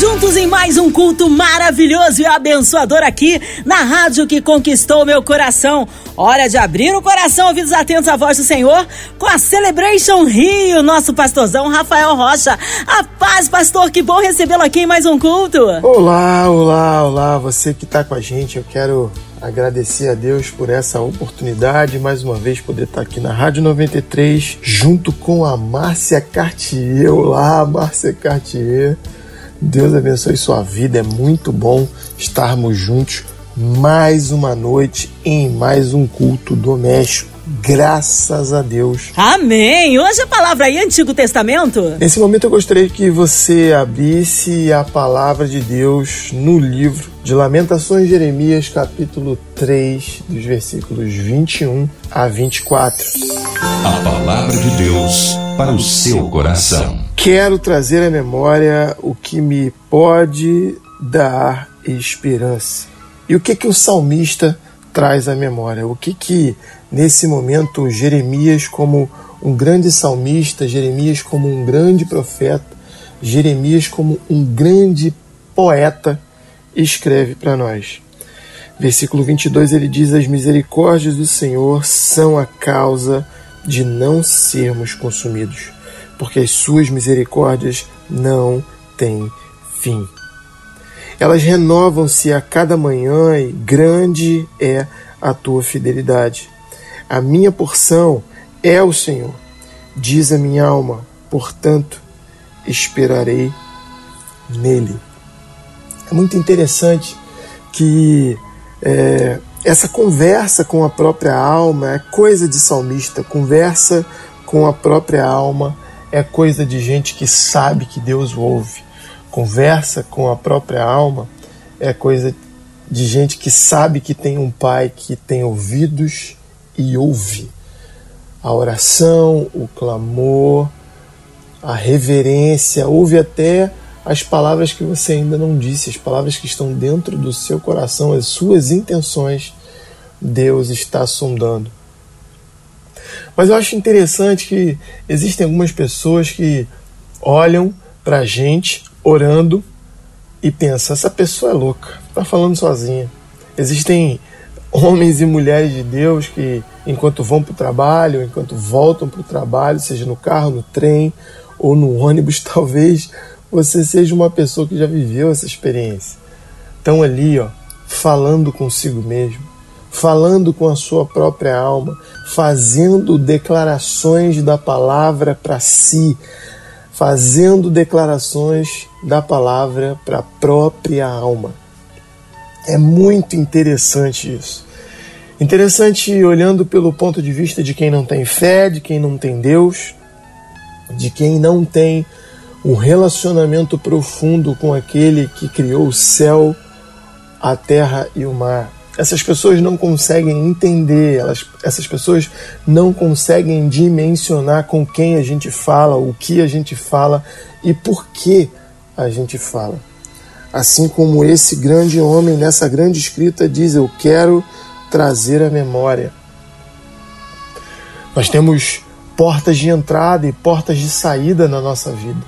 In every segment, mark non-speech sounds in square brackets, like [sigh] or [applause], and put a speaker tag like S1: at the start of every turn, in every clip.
S1: Juntos em mais um culto maravilhoso e abençoador aqui na rádio que conquistou meu coração. Hora de abrir o coração, ouvidos atentos à voz do Senhor, com a Celebration Rio, nosso pastorzão Rafael Rocha. A paz, pastor, que bom recebê-lo aqui em mais um culto.
S2: Olá, olá, olá, você que está com a gente, eu quero agradecer a Deus por essa oportunidade, mais uma vez poder estar aqui na Rádio 93, junto com a Márcia Cartier. Olá, Márcia Cartier. Deus abençoe sua vida. É muito bom estarmos juntos mais uma noite em mais um culto doméstico. Graças a Deus.
S1: Amém. Hoje a palavra aí, Antigo Testamento.
S2: Nesse momento eu gostaria que você abrisse a palavra de Deus no livro de Lamentações de Jeremias, capítulo 3, dos versículos 21 a 24.
S3: A palavra de Deus para o seu coração.
S2: Quero trazer à memória o que me pode dar esperança. E o que que o salmista traz à memória? O que que nesse momento Jeremias como um grande salmista, Jeremias como um grande profeta, Jeremias como um grande poeta escreve para nós. Versículo 22 ele diz: As misericórdias do Senhor são a causa de não sermos consumidos, porque as suas misericórdias não têm fim. Elas renovam-se a cada manhã e grande é a tua fidelidade. A minha porção é o Senhor, diz a minha alma, portanto, esperarei nele. É muito interessante que é, essa conversa com a própria alma é coisa de salmista, conversa com a própria alma é coisa de gente que sabe que Deus ouve. Conversa com a própria alma é coisa de gente que sabe que tem um pai que tem ouvidos e ouve. A oração, o clamor, a reverência, ouve até as palavras que você ainda não disse, as palavras que estão dentro do seu coração, as suas intenções, Deus está sondando. Mas eu acho interessante que existem algumas pessoas que olham para a gente orando e pensam: essa pessoa é louca, está falando sozinha. Existem homens e mulheres de Deus que, enquanto vão para o trabalho, enquanto voltam para o trabalho, seja no carro, no trem ou no ônibus, [laughs] talvez você seja uma pessoa que já viveu essa experiência. Estão ali, ó, falando consigo mesmo, falando com a sua própria alma, fazendo declarações da palavra para si, fazendo declarações da palavra para a própria alma. É muito interessante isso. Interessante olhando pelo ponto de vista de quem não tem fé, de quem não tem Deus, de quem não tem um relacionamento profundo com aquele que criou o céu, a terra e o mar. Essas pessoas não conseguem entender, elas, essas pessoas não conseguem dimensionar com quem a gente fala, o que a gente fala e por que a gente fala. Assim como esse grande homem nessa grande escrita diz: Eu quero trazer a memória. Nós temos portas de entrada e portas de saída na nossa vida.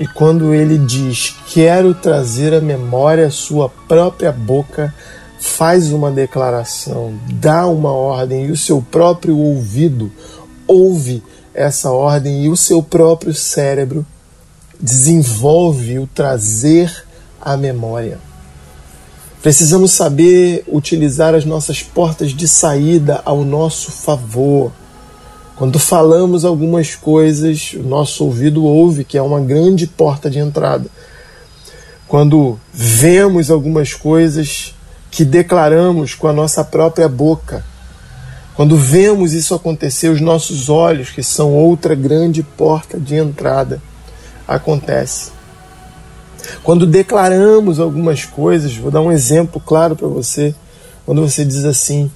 S2: E quando ele diz: Quero trazer a memória, sua própria boca faz uma declaração, dá uma ordem e o seu próprio ouvido ouve essa ordem e o seu próprio cérebro desenvolve o trazer a memória. Precisamos saber utilizar as nossas portas de saída ao nosso favor. Quando falamos algumas coisas, o nosso ouvido ouve, que é uma grande porta de entrada. Quando vemos algumas coisas que declaramos com a nossa própria boca. Quando vemos isso acontecer, os nossos olhos, que são outra grande porta de entrada, acontece. Quando declaramos algumas coisas, vou dar um exemplo claro para você. Quando você diz assim: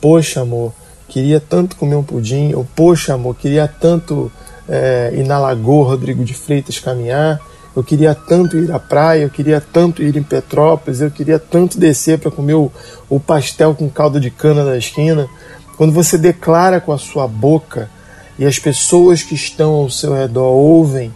S2: Poxa, amor, queria tanto comer um pudim, ou poxa amor, queria tanto é, ir na Lagoa Rodrigo de Freitas caminhar, eu queria tanto ir à praia, eu queria tanto ir em Petrópolis, eu queria tanto descer para comer o, o pastel com caldo de cana da esquina. Quando você declara com a sua boca e as pessoas que estão ao seu redor ouvem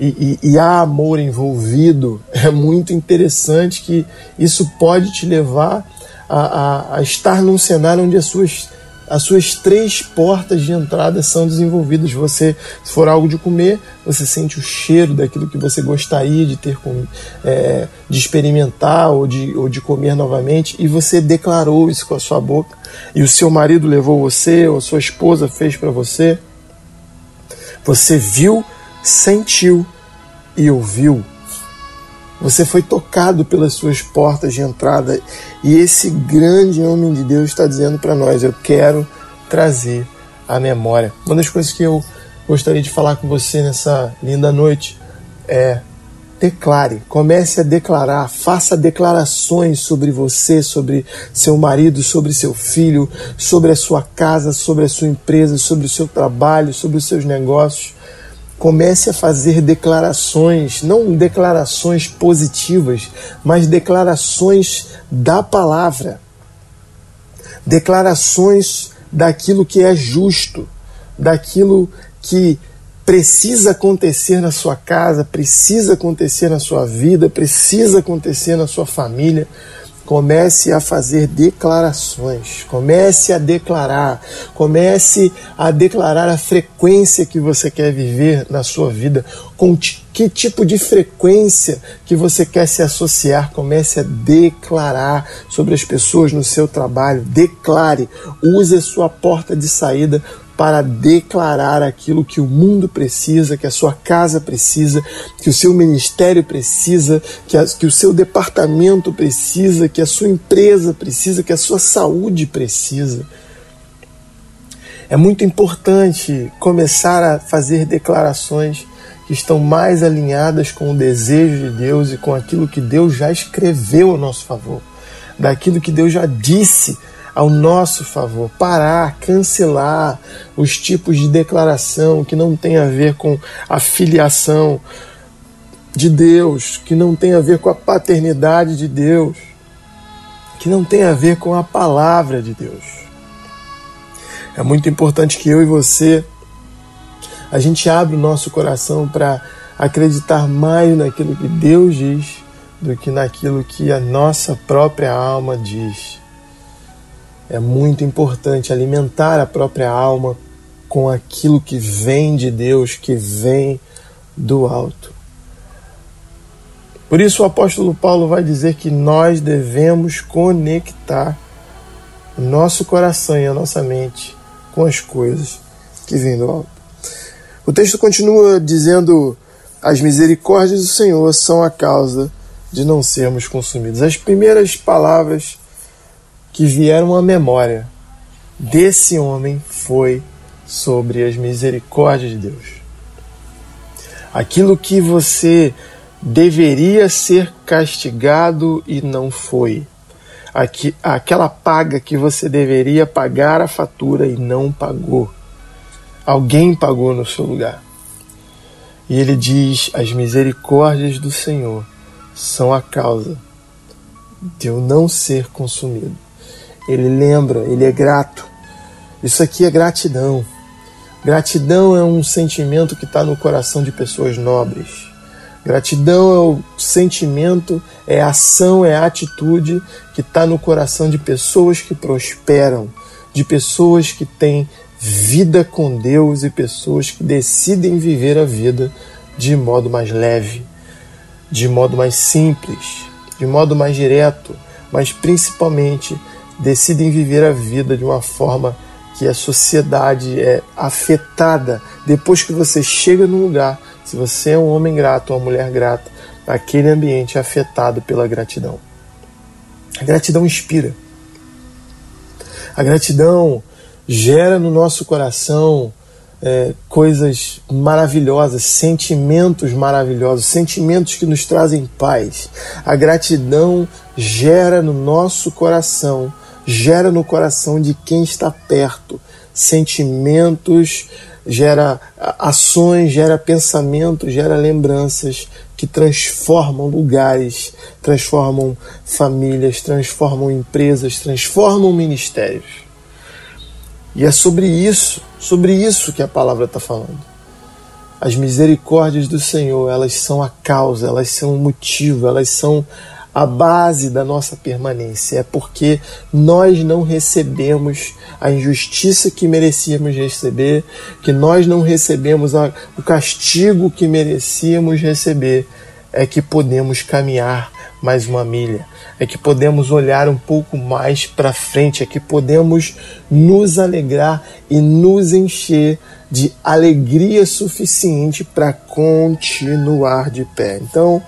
S2: e, e, e, há amor envolvido, [laughs] é muito interessante que isso pode te levar a, a, a estar num cenário onde as suas as suas três portas de entrada são desenvolvidas. Você, se for algo de comer, você sente o cheiro daquilo que você gostaria de ter é, de experimentar ou de, ou de comer novamente, e você declarou isso com a sua boca, e o seu marido levou você, ou a sua esposa fez para você. Você viu, sentiu e ouviu você foi tocado pelas suas portas de entrada e esse grande homem de Deus está dizendo para nós: Eu quero trazer a memória. Uma das coisas que eu gostaria de falar com você nessa linda noite é declare, comece a declarar, faça declarações sobre você, sobre seu marido, sobre seu filho, sobre a sua casa, sobre a sua empresa, sobre o seu trabalho, sobre os seus negócios comece a fazer declarações, não declarações positivas, mas declarações da palavra, declarações daquilo que é justo, daquilo que precisa acontecer na sua casa, precisa acontecer na sua vida, precisa acontecer na sua família. Comece a fazer declarações, comece a declarar, comece a declarar a frequência que você quer viver na sua vida, com que tipo de frequência que você quer se associar, comece a declarar sobre as pessoas no seu trabalho, declare, use a sua porta de saída para declarar aquilo que o mundo precisa, que a sua casa precisa, que o seu ministério precisa, que, a, que o seu departamento precisa, que a sua empresa precisa, que a sua saúde precisa. É muito importante começar a fazer declarações que estão mais alinhadas com o desejo de Deus e com aquilo que Deus já escreveu a nosso favor, daquilo que Deus já disse ao nosso favor, parar, cancelar os tipos de declaração que não tem a ver com a filiação de Deus, que não tem a ver com a paternidade de Deus, que não tem a ver com a palavra de Deus. É muito importante que eu e você a gente abra o nosso coração para acreditar mais naquilo que Deus diz do que naquilo que a nossa própria alma diz. É muito importante alimentar a própria alma com aquilo que vem de Deus, que vem do alto. Por isso o apóstolo Paulo vai dizer que nós devemos conectar o nosso coração e a nossa mente com as coisas que vêm do alto. O texto continua dizendo: as misericórdias do Senhor são a causa de não sermos consumidos. As primeiras palavras que vieram à memória desse homem foi sobre as misericórdias de Deus. Aquilo que você deveria ser castigado e não foi. Aqui, aquela paga que você deveria pagar a fatura e não pagou. Alguém pagou no seu lugar. E ele diz: As misericórdias do Senhor são a causa de eu não ser consumido ele lembra, ele é grato. Isso aqui é gratidão. Gratidão é um sentimento que está no coração de pessoas nobres. Gratidão é o sentimento, é ação, é atitude que está no coração de pessoas que prosperam, de pessoas que têm vida com Deus e pessoas que decidem viver a vida de modo mais leve, de modo mais simples, de modo mais direto, mas principalmente decidem viver a vida de uma forma que a sociedade é afetada. Depois que você chega no lugar, se você é um homem grato ou uma mulher grata, aquele ambiente é afetado pela gratidão. A gratidão inspira. A gratidão gera no nosso coração é, coisas maravilhosas, sentimentos maravilhosos, sentimentos que nos trazem paz. A gratidão gera no nosso coração gera no coração de quem está perto sentimentos, gera ações, gera pensamentos, gera lembranças que transformam lugares, transformam famílias, transformam empresas, transformam ministérios. E é sobre isso, sobre isso que a palavra está falando. As misericórdias do Senhor, elas são a causa, elas são o motivo, elas são a base da nossa permanência. É porque nós não recebemos a injustiça que merecíamos receber, que nós não recebemos a, o castigo que merecíamos receber, é que podemos caminhar mais uma milha, é que podemos olhar um pouco mais para frente, é que podemos nos alegrar e nos encher de alegria suficiente para continuar de pé. Então,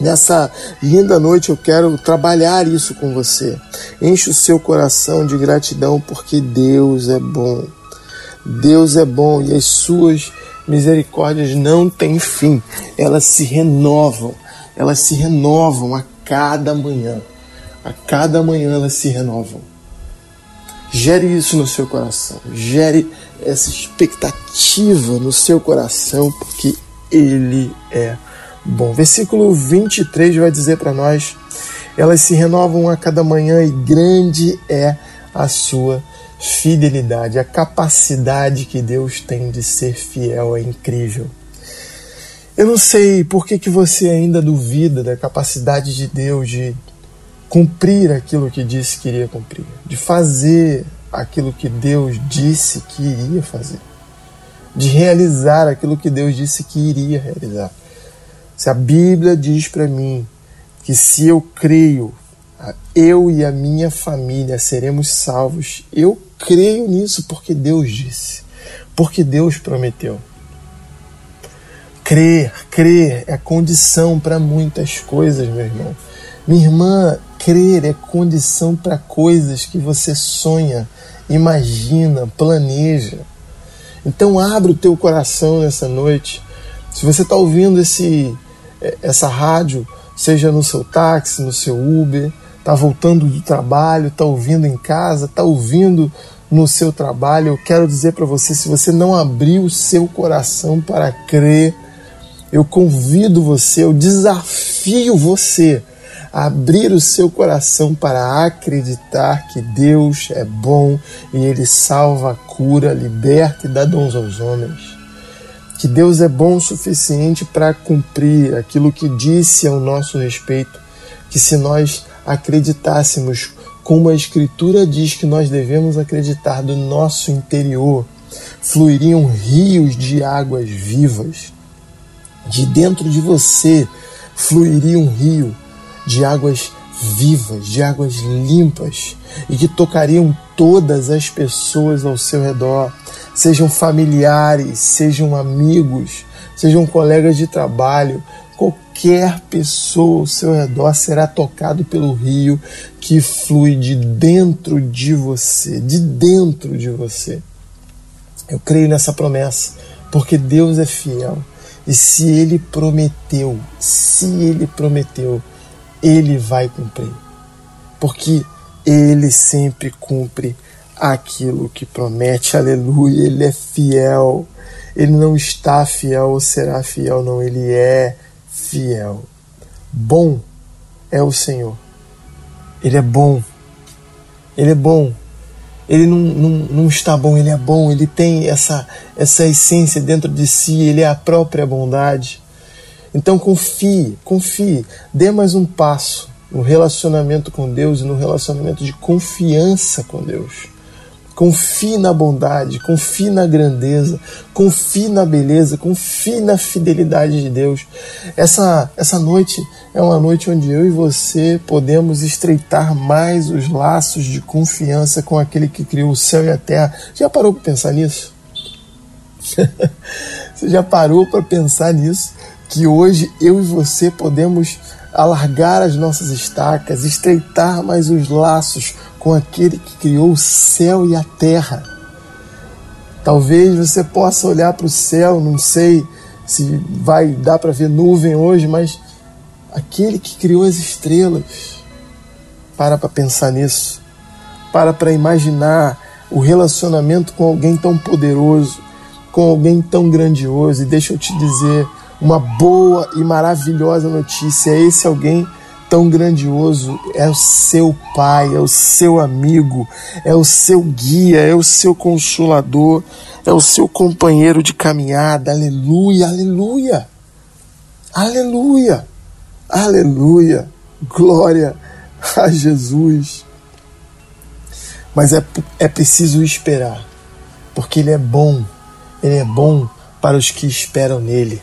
S2: Nessa linda noite eu quero trabalhar isso com você. Enche o seu coração de gratidão porque Deus é bom. Deus é bom e as suas misericórdias não têm fim. Elas se renovam. Elas se renovam a cada manhã. A cada manhã elas se renovam. Gere isso no seu coração. Gere essa expectativa no seu coração porque Ele é bom versículo 23 vai dizer para nós: elas se renovam a cada manhã e grande é a sua fidelidade. A capacidade que Deus tem de ser fiel é incrível. Eu não sei por que, que você ainda duvida da capacidade de Deus de cumprir aquilo que disse que iria cumprir, de fazer aquilo que Deus disse que iria fazer, de realizar aquilo que Deus disse que iria realizar. Se a Bíblia diz para mim que se eu creio, eu e a minha família seremos salvos, eu creio nisso porque Deus disse, porque Deus prometeu. Crer, crer é condição para muitas coisas, meu irmão. Minha irmã, crer é condição para coisas que você sonha, imagina, planeja. Então abre o teu coração nessa noite. Se você está ouvindo esse essa rádio, seja no seu táxi, no seu Uber, está voltando do trabalho, está ouvindo em casa, está ouvindo no seu trabalho. Eu quero dizer para você: se você não abrir o seu coração para crer, eu convido você, eu desafio você a abrir o seu coração para acreditar que Deus é bom e Ele salva, cura, liberta e dá dons aos homens que Deus é bom o suficiente para cumprir aquilo que disse ao nosso respeito, que se nós acreditássemos como a Escritura diz que nós devemos acreditar do nosso interior, fluiriam rios de águas vivas. De dentro de você fluiria um rio de águas vivas, de águas limpas e que tocariam todas as pessoas ao seu redor sejam familiares, sejam amigos, sejam colegas de trabalho, qualquer pessoa ao seu redor será tocado pelo rio que flui de dentro de você, de dentro de você. Eu creio nessa promessa, porque Deus é fiel. E se ele prometeu, se ele prometeu, ele vai cumprir. Porque ele sempre cumpre aquilo que promete, aleluia. Ele é fiel. Ele não está fiel ou será fiel, não. Ele é fiel. Bom é o Senhor. Ele é bom. Ele é bom. Ele não, não, não está bom, ele é bom. Ele tem essa, essa essência dentro de si. Ele é a própria bondade. Então confie, confie. Dê mais um passo no relacionamento com Deus e no relacionamento de confiança com Deus. Confie na bondade, confie na grandeza, confie na beleza, confie na fidelidade de Deus. Essa, essa noite é uma noite onde eu e você podemos estreitar mais os laços de confiança com aquele que criou o céu e a terra. Já parou para pensar nisso? você já parou [laughs] para pensar nisso? Que hoje eu e você podemos alargar as nossas estacas, estreitar mais os laços com aquele que criou o céu e a terra. Talvez você possa olhar para o céu, não sei se vai dar para ver nuvem hoje, mas aquele que criou as estrelas. Para para pensar nisso. Para para imaginar o relacionamento com alguém tão poderoso, com alguém tão grandioso. E deixa eu te dizer, uma boa e maravilhosa notícia. Esse alguém tão grandioso é o seu pai, é o seu amigo, é o seu guia, é o seu consolador, é o seu companheiro de caminhada. Aleluia, aleluia, aleluia, aleluia. Glória a Jesus. Mas é, é preciso esperar, porque Ele é bom, Ele é bom para os que esperam nele.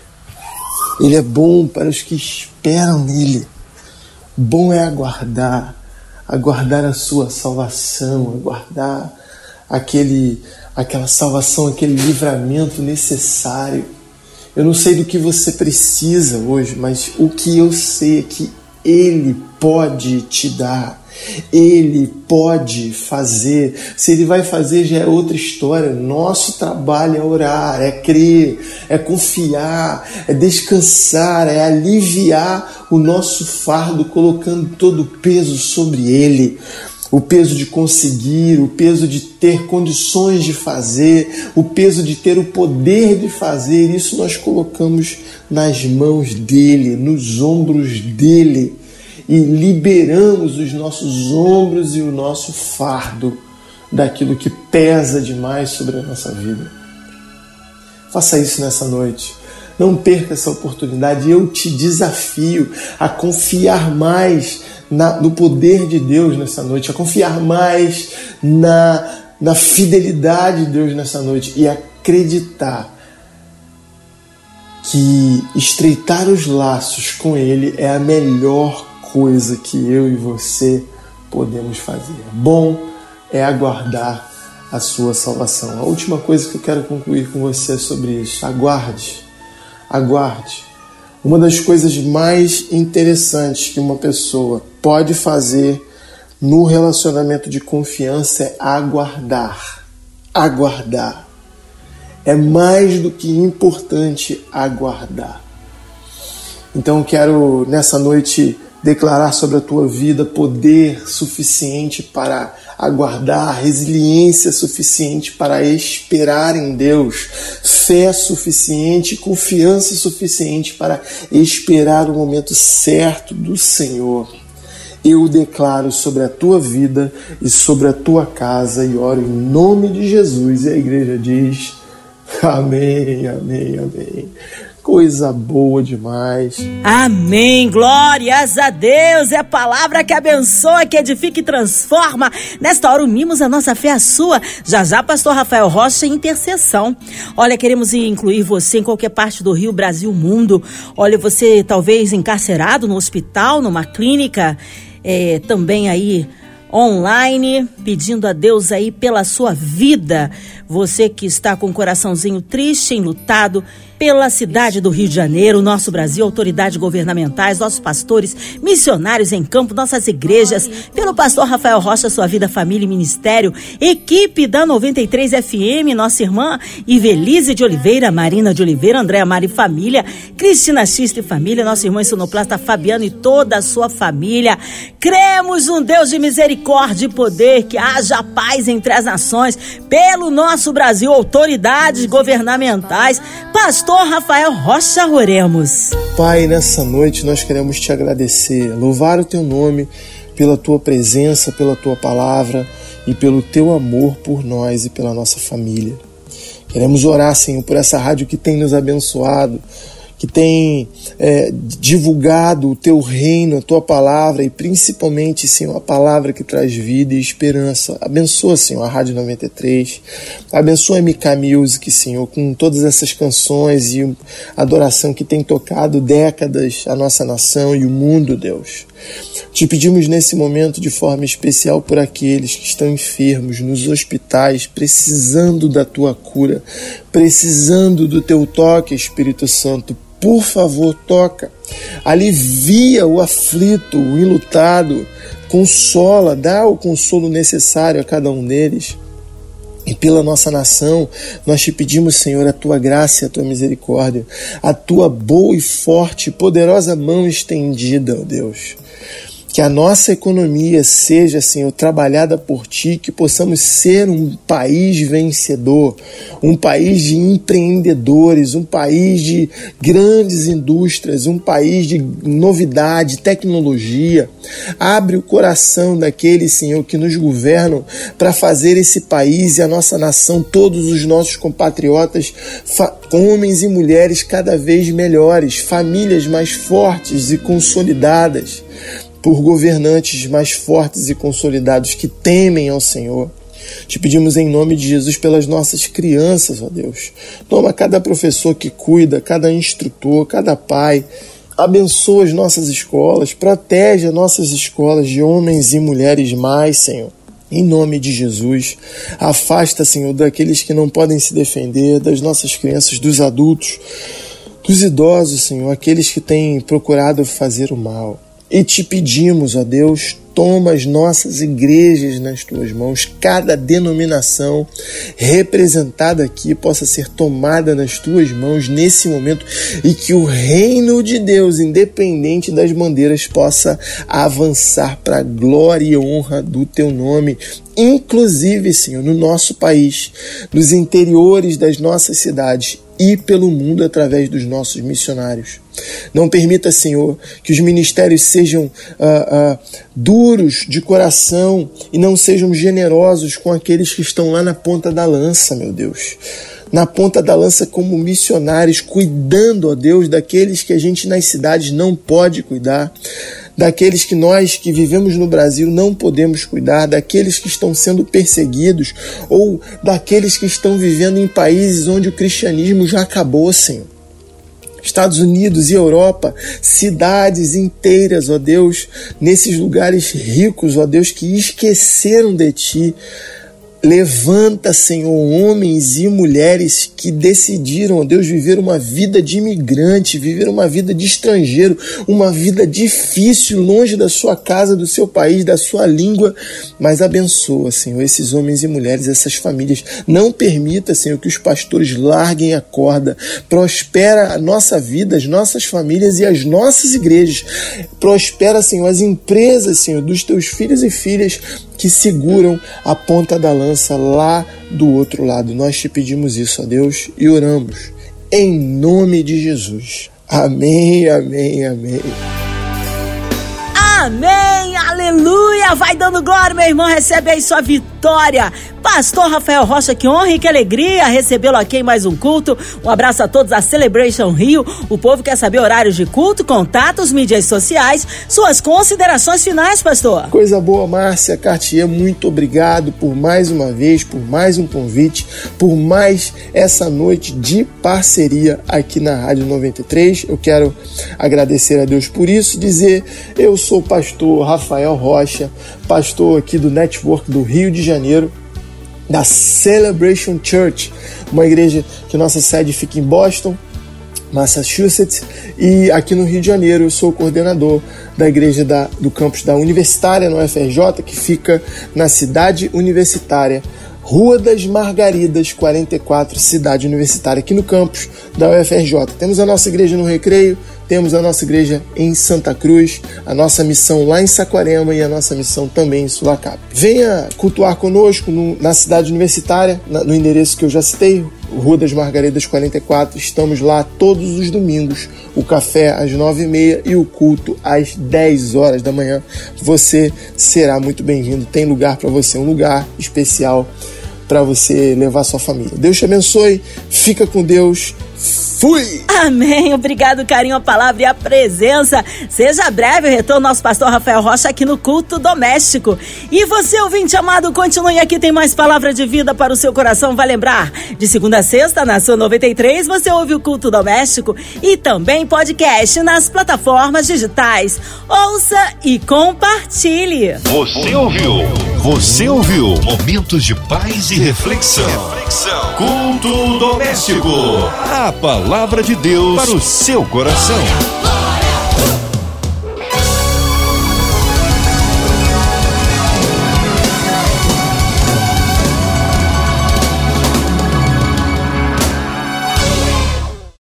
S2: Ele é bom para os que esperam nele. Bom é aguardar, aguardar a sua salvação, aguardar aquele, aquela salvação, aquele livramento necessário. Eu não sei do que você precisa hoje, mas o que eu sei é que Ele pode te dar. Ele pode fazer. Se ele vai fazer, já é outra história. Nosso trabalho é orar, é crer, é confiar, é descansar, é aliviar o nosso fardo, colocando todo o peso sobre ele. O peso de conseguir, o peso de ter condições de fazer, o peso de ter o poder de fazer, isso nós colocamos nas mãos dele, nos ombros dele e liberamos os nossos ombros e o nosso fardo daquilo que pesa demais sobre a nossa vida. Faça isso nessa noite. Não perca essa oportunidade. Eu te desafio a confiar mais na, no poder de Deus nessa noite, a confiar mais na, na fidelidade de Deus nessa noite e acreditar que estreitar os laços com Ele é a melhor coisa que eu e você podemos fazer. Bom é aguardar a sua salvação. A última coisa que eu quero concluir com você é sobre isso. Aguarde, aguarde. Uma das coisas mais interessantes que uma pessoa pode fazer no relacionamento de confiança é aguardar. Aguardar. É mais do que importante aguardar. Então quero nessa noite declarar sobre a tua vida poder suficiente para aguardar, resiliência suficiente para esperar em Deus, fé suficiente, confiança suficiente para esperar o momento certo do Senhor. Eu declaro sobre a tua vida e sobre a tua casa e oro em nome de Jesus. E a igreja diz: Amém, amém, amém. Coisa boa demais.
S1: Amém. Glórias a Deus. É a palavra que abençoa, que edifica e transforma. Nesta hora unimos a nossa fé à sua. Já já, pastor Rafael Rocha, em intercessão. Olha, queremos incluir você em qualquer parte do Rio, Brasil, mundo. Olha, você talvez encarcerado no hospital, numa clínica, é, também aí online, pedindo a Deus aí pela sua vida. Você que está com o coraçãozinho triste, enlutado, pela cidade do Rio de Janeiro, nosso Brasil, autoridades governamentais, nossos pastores, missionários em campo, nossas igrejas, pelo pastor Rafael Rocha, sua vida, família e ministério, equipe da 93 FM, nossa irmã Ivelise de Oliveira, Marina de Oliveira, Andréa Mari Família, Cristina Xista e Família, nossa irmã sonoplasta Fabiano e toda a sua família. Cremos um Deus de misericórdia e poder, que haja paz entre as nações, pelo nosso Brasil, autoridades governamentais, pastor pastor Rafael Rocha Oremos.
S2: Pai, nessa noite nós queremos te agradecer, louvar o teu nome pela tua presença, pela tua palavra e pelo teu amor por nós e pela nossa família. Queremos orar, Senhor, por essa rádio que tem nos abençoado, que tem é, divulgado o teu reino, a tua palavra e principalmente, Senhor, a palavra que traz vida e esperança. Abençoa, Senhor, a Rádio 93. Abençoa a MK Music, Senhor, com todas essas canções e adoração que tem tocado décadas a nossa nação e o mundo, Deus. Te pedimos nesse momento de forma especial por aqueles que estão enfermos nos hospitais, precisando da tua cura, precisando do teu toque, Espírito Santo por favor, toca. Alivia o aflito, o enlutado, consola, dá o consolo necessário a cada um deles. E pela nossa nação, nós te pedimos, Senhor, a tua graça e a tua misericórdia, a tua boa e forte, poderosa mão estendida, ó Deus. Que a nossa economia seja, Senhor, trabalhada por Ti, que possamos ser um país vencedor, um país de empreendedores, um país de grandes indústrias, um país de novidade, tecnologia. Abre o coração daqueles, Senhor, que nos governam para fazer esse país e a nossa nação, todos os nossos compatriotas, homens e mulheres cada vez melhores, famílias mais fortes e consolidadas por governantes mais fortes e consolidados que temem ao Senhor. Te pedimos em nome de Jesus pelas nossas crianças, ó Deus. Toma cada professor que cuida, cada instrutor, cada pai. Abençoa as nossas escolas, protege as nossas escolas de homens e mulheres mais, Senhor. Em nome de Jesus, afasta, Senhor, daqueles que não podem se defender, das nossas crianças, dos adultos, dos idosos, Senhor, aqueles que têm procurado fazer o mal. E te pedimos, ó Deus, toma as nossas igrejas nas tuas mãos, cada denominação representada aqui possa ser tomada nas tuas mãos nesse momento. E que o reino de Deus, independente das bandeiras, possa avançar para a glória e honra do teu nome, inclusive, Senhor, no nosso país, nos interiores das nossas cidades e pelo mundo através dos nossos missionários. Não permita, Senhor, que os ministérios sejam uh, uh, duros de coração e não sejam generosos com aqueles que estão lá na ponta da lança, meu Deus. Na ponta da lança, como missionários, cuidando, ó Deus, daqueles que a gente nas cidades não pode cuidar daqueles que nós que vivemos no Brasil não podemos cuidar, daqueles que estão sendo perseguidos ou daqueles que estão vivendo em países onde o cristianismo já acabou, Senhor. Estados Unidos e Europa, cidades inteiras, ó Deus, nesses lugares ricos, ó Deus, que esqueceram de Ti, Levanta, Senhor, homens e mulheres que decidiram, Deus, viver uma vida de imigrante, viver uma vida de estrangeiro, uma vida difícil, longe da sua casa, do seu país, da sua língua, mas abençoa, Senhor, esses homens e mulheres, essas famílias. Não permita, Senhor, que os pastores larguem a corda. Prospera a nossa vida, as nossas famílias e as nossas igrejas. Prospera, Senhor, as empresas, Senhor, dos teus filhos e filhas que seguram a ponta da lança lá do outro lado. Nós te pedimos isso a Deus e oramos em nome de Jesus. Amém, amém, amém.
S1: Amém, aleluia. Vai dando glória, meu irmão. Recebe aí sua vitória. Pastor Rafael Rocha, que honra e que alegria recebê-lo aqui em mais um culto. Um abraço a todos da Celebration Rio. O povo quer saber horários de culto, contatos, mídias sociais, suas considerações finais, pastor.
S2: Coisa boa, Márcia Cartier, muito obrigado por mais uma vez, por mais um convite, por mais essa noite de parceria aqui na Rádio 93. Eu quero agradecer a Deus por isso, dizer eu sou o pastor Rafael Rocha, pastor aqui do Network do Rio de Janeiro da Celebration Church, uma igreja que nossa sede fica em Boston, Massachusetts, e aqui no Rio de Janeiro eu sou coordenador da igreja da, do campus da Universitária no FRJ, que fica na cidade universitária, Rua das Margaridas, 44, cidade universitária, aqui no campus da UFRJ. Temos a nossa igreja no Recreio, temos a nossa igreja em Santa Cruz, a nossa missão lá em Saquarema e a nossa missão também em Sulacap. Venha cultuar conosco no, na cidade universitária, na, no endereço que eu já citei, Rua das Margaridas 44. Estamos lá todos os domingos. O café às 9h30 e o culto às 10 horas da manhã. Você será muito bem-vindo. Tem lugar para você, um lugar especial para você levar sua família. Deus te abençoe. Fica com Deus. Fui!
S1: Amém. Obrigado, carinho, a palavra e a presença. Seja breve o retorno nosso pastor Rafael Rocha aqui no culto doméstico. E você, ouvinte amado, continue aqui, tem mais palavra de vida para o seu coração. Vai lembrar, de segunda a sexta, na sua 93, você ouve o culto doméstico e também podcast nas plataformas digitais. Ouça e compartilhe.
S3: Você ouviu? Você ouviu? Momentos de paz e reflexão. reflexão. Culto doméstico. A palavra de Deus para o seu coração.